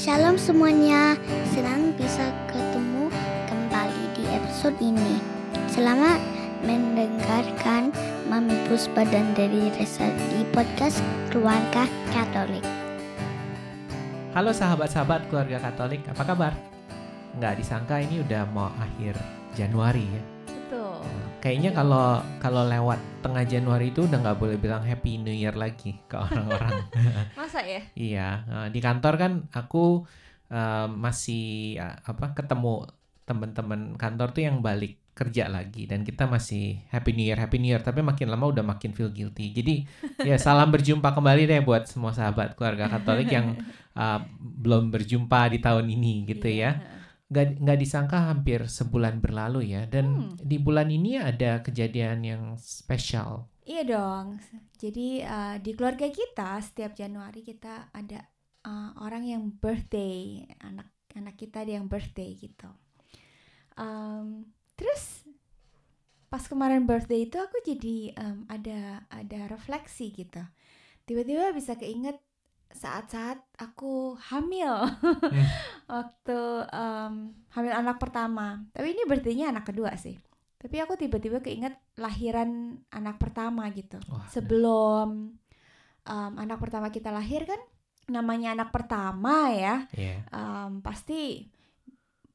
Shalom semuanya, senang bisa ketemu kembali di episode ini. Selamat mendengarkan Mami Puspa dan dari Resa di podcast Keluarga Katolik. Halo sahabat-sahabat keluarga Katolik, apa kabar? Nggak disangka ini udah mau akhir Januari ya. Kayaknya kalau kalau lewat tengah Januari itu udah nggak boleh bilang Happy New Year lagi ke orang-orang. Masa ya? iya, eh, di kantor kan aku eh, masih eh, apa ketemu teman-teman kantor tuh yang balik kerja lagi dan kita masih Happy New Year, Happy New Year, tapi makin lama udah makin feel guilty. Jadi ya salam berjumpa kembali deh buat semua sahabat keluarga Katolik yang eh, belum berjumpa di tahun ini gitu ya. Nggak nggak disangka hampir sebulan berlalu ya dan Hmm. di bulan ini ada kejadian yang spesial Iya dong. Jadi uh, di keluarga kita setiap Januari kita ada uh, orang yang birthday, anak anak kita ada yang birthday gitu. Um, terus pas kemarin birthday itu aku jadi um, ada ada refleksi gitu. Tiba-tiba bisa keinget saat-saat aku hamil waktu um, hamil anak pertama. Tapi ini birthday-nya anak kedua sih. Tapi aku tiba-tiba keinget lahiran anak pertama gitu. Wah, Sebelum um, anak pertama kita lahir kan namanya anak pertama ya, ya um, pasti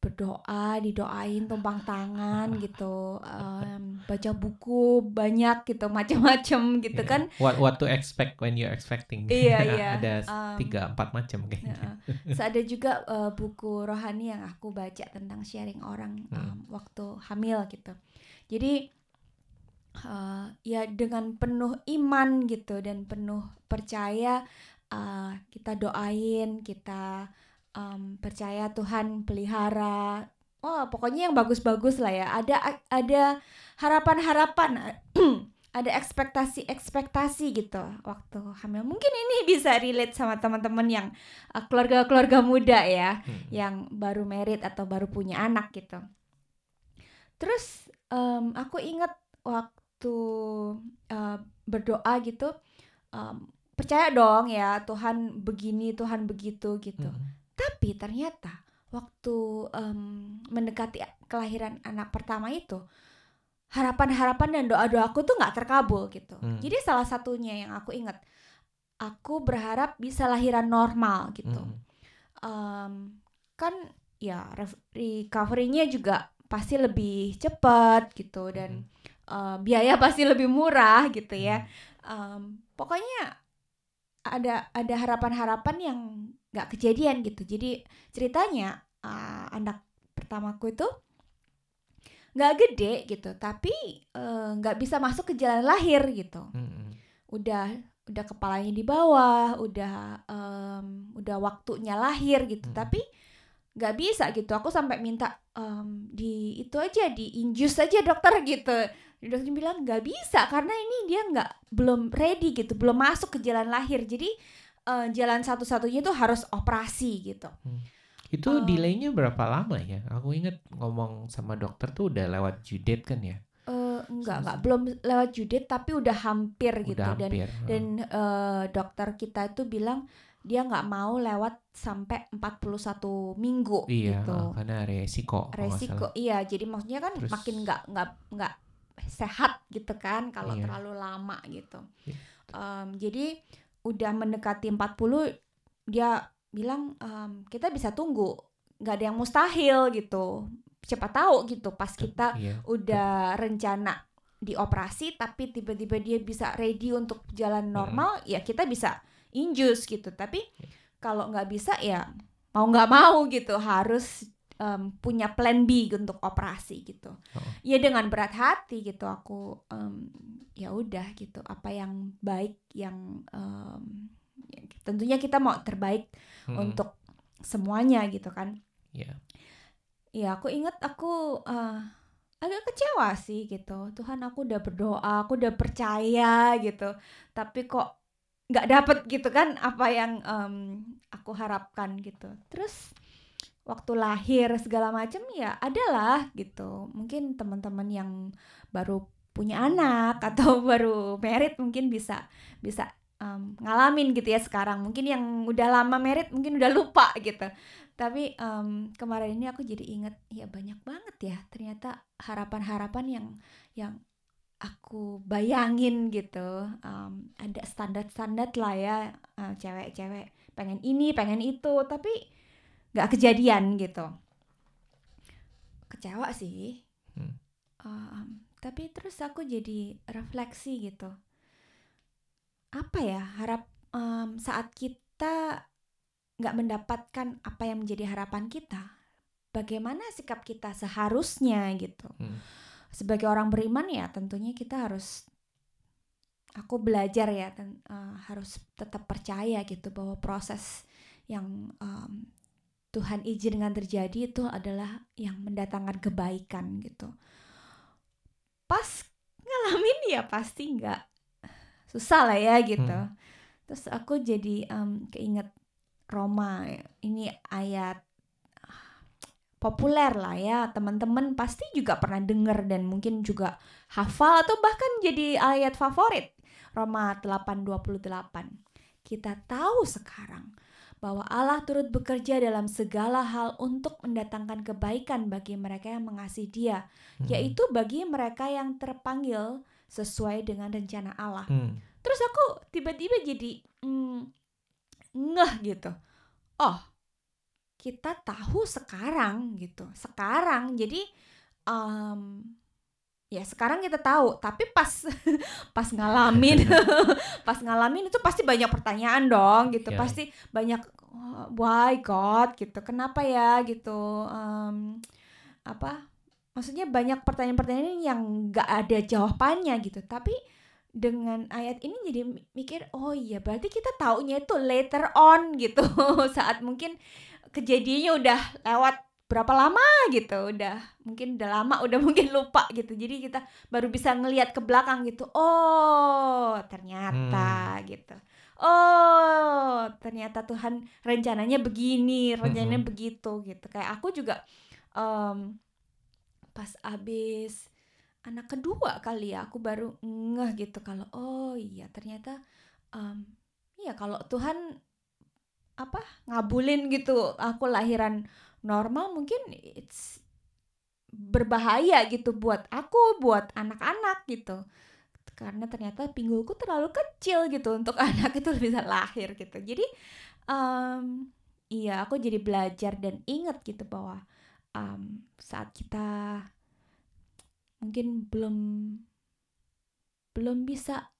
berdoa, didoain tumpang tangan gitu, um, baca buku banyak gitu, macam-macam gitu ya. kan. what what to expect when you're expecting Iya, iya. ada Um, tiga empat macam kayaknya Heeh. Terus ada juga uh, buku rohani yang aku baca tentang sharing orang um, waktu hamil gitu. Jadi uh, ya dengan penuh iman gitu dan penuh percaya uh, kita doain, kita um, percaya Tuhan pelihara. Oh, pokoknya yang bagus-bagus lah ya. Ada ada harapan-harapan ada ekspektasi-ekspektasi gitu waktu hamil. Mungkin ini bisa relate sama teman-teman yang uh, keluarga-keluarga muda ya, Hmm. yang baru merit atau baru punya anak gitu. Terus em, aku ingat waktu uh, berdoa gitu, em, percaya dong ya Tuhan begini, Tuhan begitu gitu. Hmm. Tapi ternyata waktu em, mendekati kelahiran anak pertama itu harapan-harapan dan doa-doaku tuh nggak terkabul gitu. Hmm. Jadi salah satunya yang aku ingat, aku berharap bisa lahiran normal gitu. Hmm. Em, kan ya recovery-nya juga pasti lebih cepat gitu dan eh, biaya pasti lebih murah gitu ya. Em, pokoknya ada ada harapan-harapan yang nggak kejadian gitu. Jadi ceritanya eh, anak pertamaku itu nggak gede gitu, tapi eh, nggak bisa masuk ke jalan lahir gitu. Hmm. Udah udah kepalanya di bawah, udah em, udah waktunya lahir gitu, Hmm. tapi nggak bisa gitu. Aku sampai minta em, di itu aja di injus aja dokter gitu. Dokter bilang nggak bisa karena ini dia nggak belum ready gitu, belum masuk ke jalan lahir. Jadi eh, jalan satu-satunya itu harus operasi gitu. itu Oh. delaynya berapa lama ya aku inget ngomong sama dokter tuh udah lewat due date kan ya Eh, enggak enggak belum lewat judit tapi udah hampir gitu udah dan hampir dan eh, dokter kita itu bilang dia nggak mau lewat sampai 41 minggu iya gitu. karena resiko Resiko iya, jadi maksudnya kan Terus- makin nggak nggak nggak sehat gitu kan kalau Iya. terlalu lama gitu. Iya. Em, jadi udah mendekati 40 dia bilang em, kita bisa tunggu, nggak ada yang mustahil gitu. Siapa tahu gitu pas kita iya. udah rencana dioperasi tapi tiba-tiba dia bisa ready untuk jalan normal ya kita bisa injus gitu. Tapi kalau nggak bisa ya mau nggak mau gitu. Harus em, punya plan B untuk operasi gitu Oh. ya dengan berat hati gitu aku em, ya udah gitu apa yang baik yang em, ya, tentunya kita mau terbaik Hmm. untuk semuanya gitu kan Iya. Ya aku inget aku eh, agak kecewa sih gitu. Tuhan aku udah berdoa, aku udah percaya gitu. Tapi kok nggak dapet gitu kan apa yang em, aku harapkan gitu. Terus waktu lahir segala macam ya adalah gitu. Mungkin teman-teman yang baru punya anak atau baru merit mungkin bisa bisa um, ngalamin gitu ya sekarang. Mungkin yang udah lama merit mungkin udah lupa gitu. Tapi um, kemarin ini aku jadi inget ya banyak banget ya ternyata harapan-harapan yang yang aku bayangin gitu. Um, ada standar-standar lah ya uh, cewek-cewek pengen ini pengen itu. Tapi nggak kejadian gitu kecewa sih hmm. um, tapi terus aku jadi refleksi gitu apa ya harap um, saat kita nggak mendapatkan apa yang menjadi harapan kita bagaimana sikap kita seharusnya gitu hmm. sebagai orang beriman ya tentunya kita harus aku belajar ya ten, uh, harus tetap percaya gitu bahwa proses yang um, Tuhan izinkan terjadi itu adalah yang mendatangkan kebaikan gitu. Pas ngalamin ya pasti nggak susah lah ya gitu. Hmm. terus aku jadi um, keinget Roma. Ini ayat populer lah ya. Teman-teman pasti juga pernah dengar dan mungkin juga hafal atau bahkan jadi ayat favorit. Roma 8:28 kita tahu sekarang bahwa Allah turut bekerja dalam segala hal untuk mendatangkan kebaikan bagi mereka yang mengasihi Dia, hmm. yaitu bagi mereka yang terpanggil sesuai dengan rencana Allah. Hmm. Terus aku tiba-tiba jadi mm, ngeh gitu. Oh, kita tahu sekarang gitu. Sekarang jadi um, ya sekarang kita tahu tapi pas pas ngalamin pas ngalamin itu pasti banyak pertanyaan dong gitu. Yeah. pasti banyak oh, why God? Gitu. Kenapa ya? Gitu. Um, apa? Maksudnya banyak pertanyaan-pertanyaan yang nggak ada jawabannya gitu. Tapi dengan ayat ini jadi mikir oh iya berarti kita taunya itu later on gitu. Saat mungkin kejadiannya udah lewat berapa lama? gitu. Udah mungkin udah lama udah mungkin lupa gitu. Jadi kita baru bisa ngelihat ke belakang gitu. Oh ternyata hmm. gitu. Oh ternyata Tuhan rencananya begini rencananya hmm. begitu gitu. Kayak aku juga um, pas abis anak kedua kali ya aku baru ngeh gitu kalau oh iya ternyata um, iya kalau Tuhan apa ngabulin gitu aku lahiran normal mungkin it's berbahaya gitu buat aku, buat anak-anak gitu. Karena ternyata pinggulku terlalu kecil gitu untuk anak itu bisa lahir gitu. Jadi um, iya aku jadi belajar dan ingat gitu bahwa um, saat kita mungkin belum belum bisa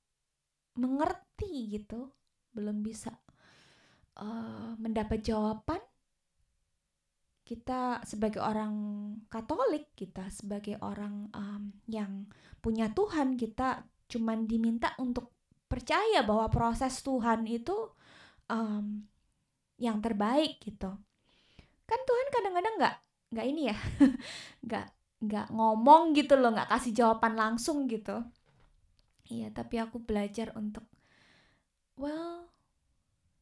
mengerti gitu, belum bisa uh, mendapat jawaban kita sebagai orang Katolik kita sebagai orang um, yang punya Tuhan kita cuman diminta untuk percaya bahwa proses Tuhan itu um, yang terbaik gitu. Kan Tuhan kadang-kadang nggak nggak ini ya nggak nggak ngomong gitu loh nggak kasih jawaban langsung gitu. Iya tapi aku belajar untuk well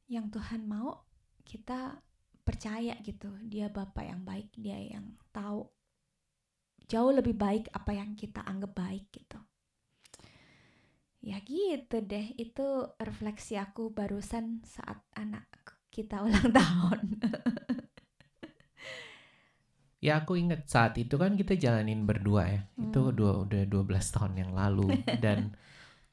yang Tuhan mau kita percaya gitu dia bapak yang baik dia yang tahu jauh lebih baik apa yang kita anggap baik gitu ya gitu deh itu refleksi aku barusan saat anak kita ulang tahun ya aku inget saat itu kan kita jalanin berdua ya hmm. itu dua udah 12 tahun yang lalu dan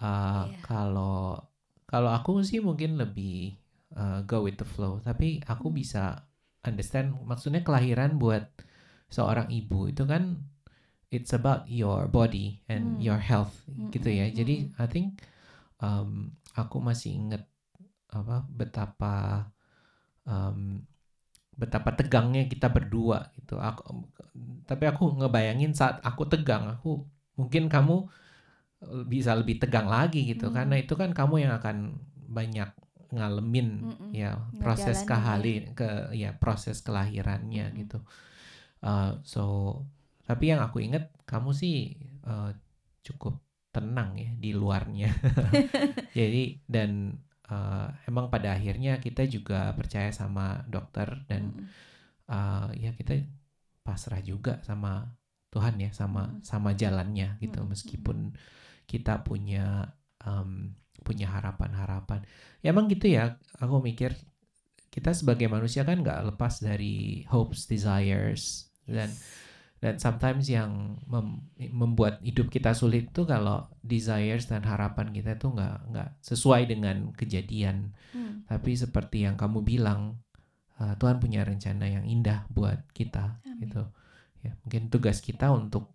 uh, yeah. kalau kalau aku sih mungkin lebih uh, go with the flow tapi aku hmm. bisa understand maksudnya kelahiran buat seorang ibu itu kan it's about your body and hmm. your health hmm. gitu ya hmm. jadi I think um, aku masih inget apa betapa um, betapa tegangnya kita berdua gitu aku tapi aku ngebayangin saat aku tegang aku mungkin kamu bisa lebih tegang lagi gitu hmm. karena itu kan kamu yang akan banyak ngalamin mm -mm. ya proses kehali ya. ke ya proses kelahirannya mm -mm. gitu uh, so tapi yang aku ingat kamu sih uh, cukup tenang ya di luarnya jadi dan uh, emang pada akhirnya kita juga percaya sama dokter dan mm. uh, ya kita pasrah juga sama Tuhan ya sama mm. sama jalannya gitu mm. meskipun kita punya um, punya harapan-harapan. Ya emang gitu ya. Aku mikir kita sebagai manusia kan nggak lepas dari hopes, desires dan dan sometimes yang mem, membuat hidup kita sulit tuh kalau desires dan harapan kita tuh nggak nggak sesuai dengan kejadian. Hmm. Tapi seperti yang kamu bilang, uh, Tuhan punya rencana yang indah buat kita Amin. gitu. Ya, mungkin tugas kita untuk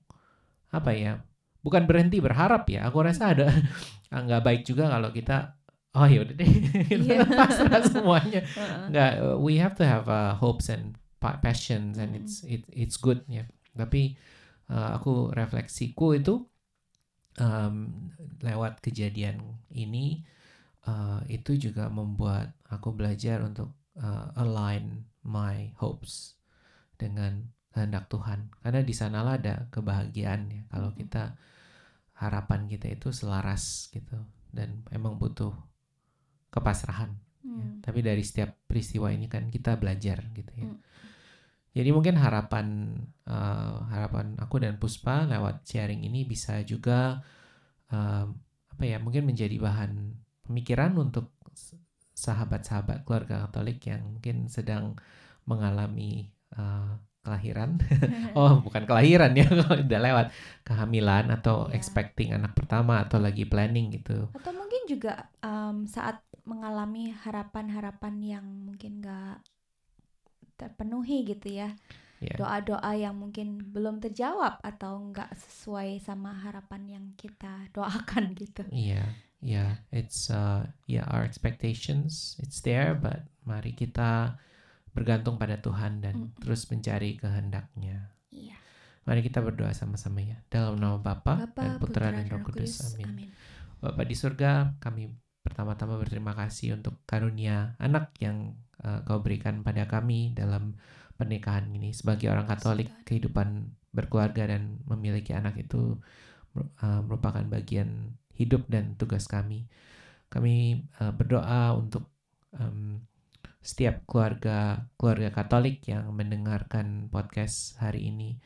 apa ya? Bukan berhenti berharap ya. Aku rasa ada ah, nggak baik juga kalau kita oh ya udah deh kita Iya. pasrah semuanya. Nggak, uh, we have to have uh, hopes and pa- passions and it's it, it's good ya. Tapi uh, aku refleksiku itu um, lewat kejadian ini uh, itu juga membuat aku belajar untuk uh, align my hopes dengan kehendak Tuhan. Karena di sanalah ada kebahagiaan ya. Kalau Mm. kita harapan kita itu selaras gitu dan emang butuh kepasrahan. ya. Hmm. Tapi dari setiap peristiwa ini kan kita belajar gitu ya. Mm. Jadi mungkin harapan eh, harapan aku dan Puspa lewat sharing ini bisa juga em, apa ya mungkin menjadi bahan pemikiran untuk sahabat-sahabat keluarga Katolik yang mungkin sedang mengalami eh, kelahiran. oh bukan kelahiran ya kalau udah lewat kehamilan atau Iya. expecting anak pertama atau lagi planning gitu. Atau mungkin juga em, saat mengalami harapan-harapan yang mungkin nggak terpenuhi gitu ya. Ya. Doa-doa yang mungkin belum terjawab atau nggak sesuai sama harapan yang kita doakan gitu. Iya, yeah, it's uh, yeah our expectations it's there, but mari kita bergantung pada Tuhan dan Mm. terus mencari kehendaknya. Iya. Mari kita berdoa sama-sama ya. Dalam nama Bapa Bapa, dan Putra dan Roh Kudus. Kudus. Amin. Bapak di surga, kami pertama-tama berterima kasih untuk karunia anak yang uh, Kau berikan pada kami dalam pernikahan ini. Sebagai orang Katolik, kehidupan berkeluarga dan memiliki anak itu uh, merupakan bagian hidup dan tugas kami. Kami uh, berdoa untuk um, setiap keluarga keluarga Katolik yang mendengarkan podcast hari ini.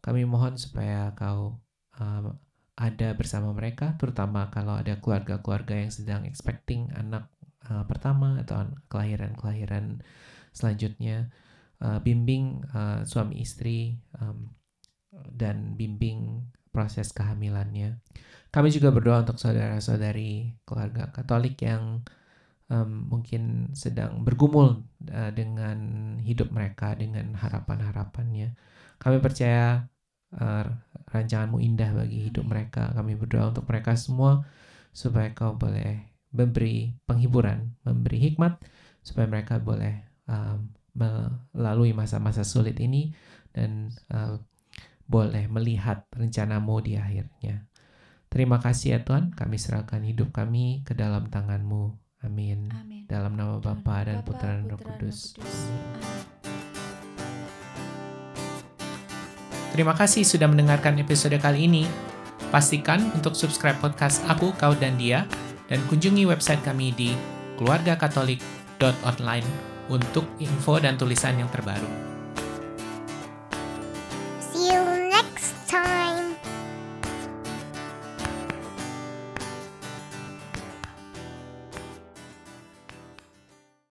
Kami mohon supaya Kau uh, ada bersama mereka, terutama kalau ada keluarga-keluarga yang sedang expecting anak uh, pertama atau an- kelahiran-kelahiran selanjutnya. Uh, bimbing uh, suami istri um, dan bimbing proses kehamilannya. Kami juga berdoa untuk saudara-saudari keluarga Katolik yang um, mungkin sedang bergumul uh, dengan hidup mereka, dengan harapan-harapannya. Kami percaya uh, rancanganmu indah bagi hidup mereka. Kami berdoa untuk mereka semua supaya kau boleh memberi penghiburan, memberi hikmat supaya mereka boleh um, melalui masa-masa sulit ini dan uh, boleh melihat rencanamu di akhirnya. Terima kasih ya Tuhan, kami serahkan hidup kami ke dalam tanganmu. Amin. Amin. Dalam nama Bapa dan Putra dan Roh Kudus. Amin. Terima kasih sudah mendengarkan episode kali ini. Pastikan untuk subscribe podcast Aku, Kau, dan Dia dan kunjungi website kami di keluargakatolik.online untuk info dan tulisan yang terbaru.